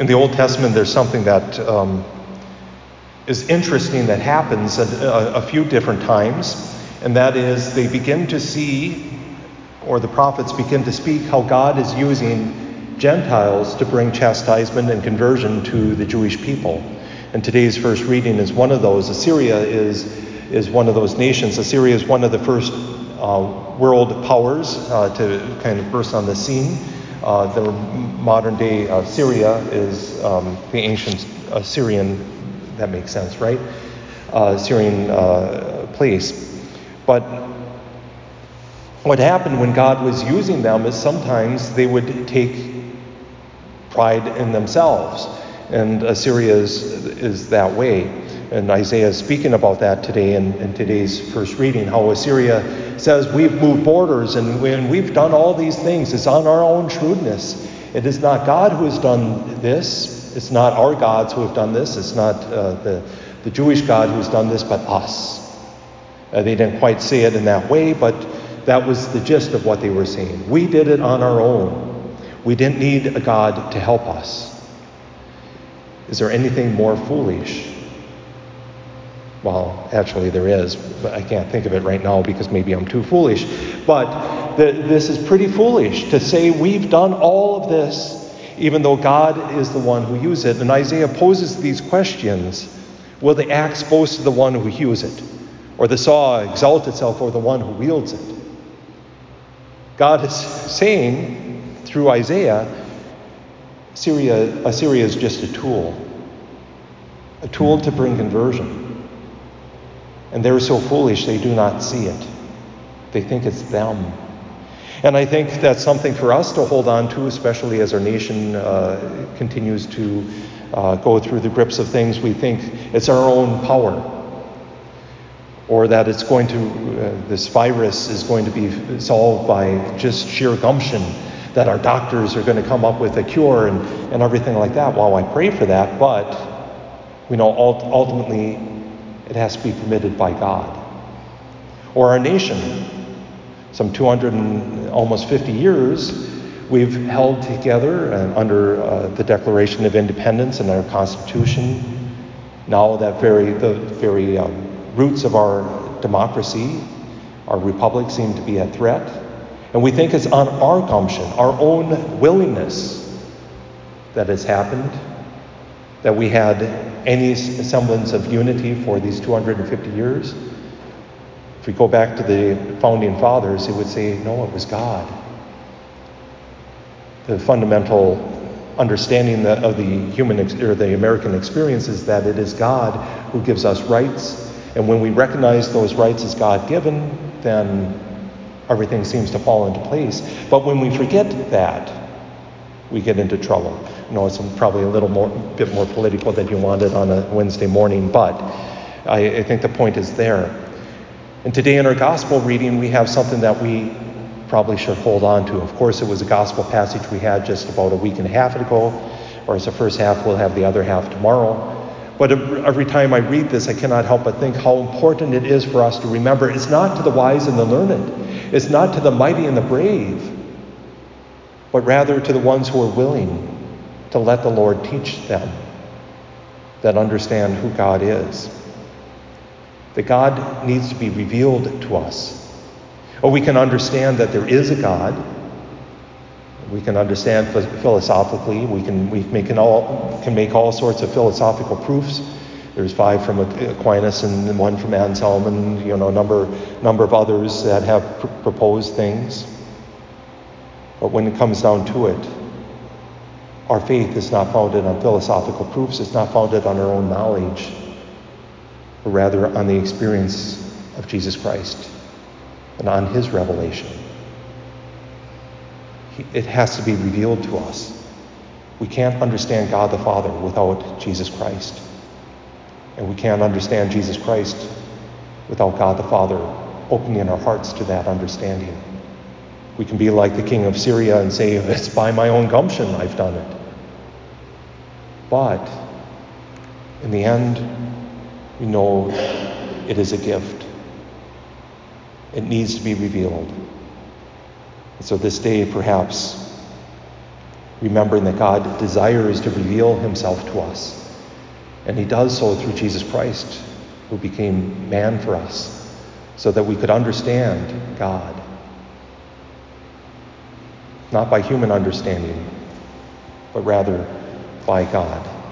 In the Old Testament, there's something that um, is interesting that happens a, a few different times, and that is they begin to see, or the prophets begin to speak, how God is using Gentiles to bring chastisement and conversion to the Jewish people. And today's first reading is one of those. Assyria is, is one of those nations. Assyria is one of the first uh, world powers uh, to kind of burst on the scene. Uh, the modern day uh, Syria is um, the ancient Assyrian, that makes sense, right? Uh, Syrian uh, place. But what happened when God was using them is sometimes they would take pride in themselves. And Assyria is, is that way. And Isaiah is speaking about that today in, in today's first reading, how Assyria says we've moved borders and, we've done all these things. It's on our own shrewdness. It is not God who has done this. It's not our gods who have done this. It's not uh, the, the Jewish God who's done this, but us. Uh, they didn't quite see it in that way, but that was the gist of what they were saying. We did it on our own. We didn't need a God to help us. Is there anything more foolish well, actually, there is, but I can't think of it right now because maybe I'm too foolish. But the, this is pretty foolish to say we've done all of this, even though God is the one who uses it. And Isaiah poses these questions Will the axe boast of the one who hews it, or the saw exalt itself over the one who wields it? God is saying through Isaiah, Syria, Assyria is just a tool, a tool to bring conversion. And they're so foolish they do not see it. They think it's them. And I think that's something for us to hold on to, especially as our nation uh, continues to uh, go through the grips of things. We think it's our own power, or that it's going to, uh, this virus is going to be solved by just sheer gumption, that our doctors are going to come up with a cure and, and everything like that. Well, I pray for that, but we know ultimately it has to be permitted by God. Or our nation. Some 200 and almost 50 years, we've held together uh, under uh, the Declaration of Independence and our Constitution. Now that very the very um, roots of our democracy, our republic, seem to be a threat, and we think it's on our gumption, our own willingness, that has happened that we had any semblance of unity for these 250 years. If we go back to the founding fathers, it would say, no, it was God. The fundamental understanding of the human or the American experience is that it is God who gives us rights, and when we recognize those rights as God given, then everything seems to fall into place. But when we forget that, we get into trouble. Know it's probably a little more, bit more political than you wanted on a Wednesday morning, but I, I think the point is there. And today in our gospel reading, we have something that we probably should hold on to. Of course, it was a gospel passage we had just about a week and a half ago, or as the first half, we'll have the other half tomorrow. But every time I read this, I cannot help but think how important it is for us to remember it's not to the wise and the learned, it's not to the mighty and the brave, but rather to the ones who are willing to let the Lord teach them that understand who God is. That God needs to be revealed to us. Or we can understand that there is a God. We can understand philosophically. We can, we make all, can make all sorts of philosophical proofs. There's five from Aquinas and one from Anselm and you know, a number, number of others that have pr- proposed things. But when it comes down to it, our faith is not founded on philosophical proofs, it's not founded on our own knowledge, but rather on the experience of Jesus Christ and on his revelation. It has to be revealed to us. We can't understand God the Father without Jesus Christ. And we can't understand Jesus Christ without God the Father opening our hearts to that understanding. We can be like the king of Syria and say, It's by my own gumption I've done it. But in the end, we know it is a gift. It needs to be revealed. And so this day, perhaps, remembering that God desires to reveal himself to us. And he does so through Jesus Christ, who became man for us, so that we could understand God. Not by human understanding, but rather by God.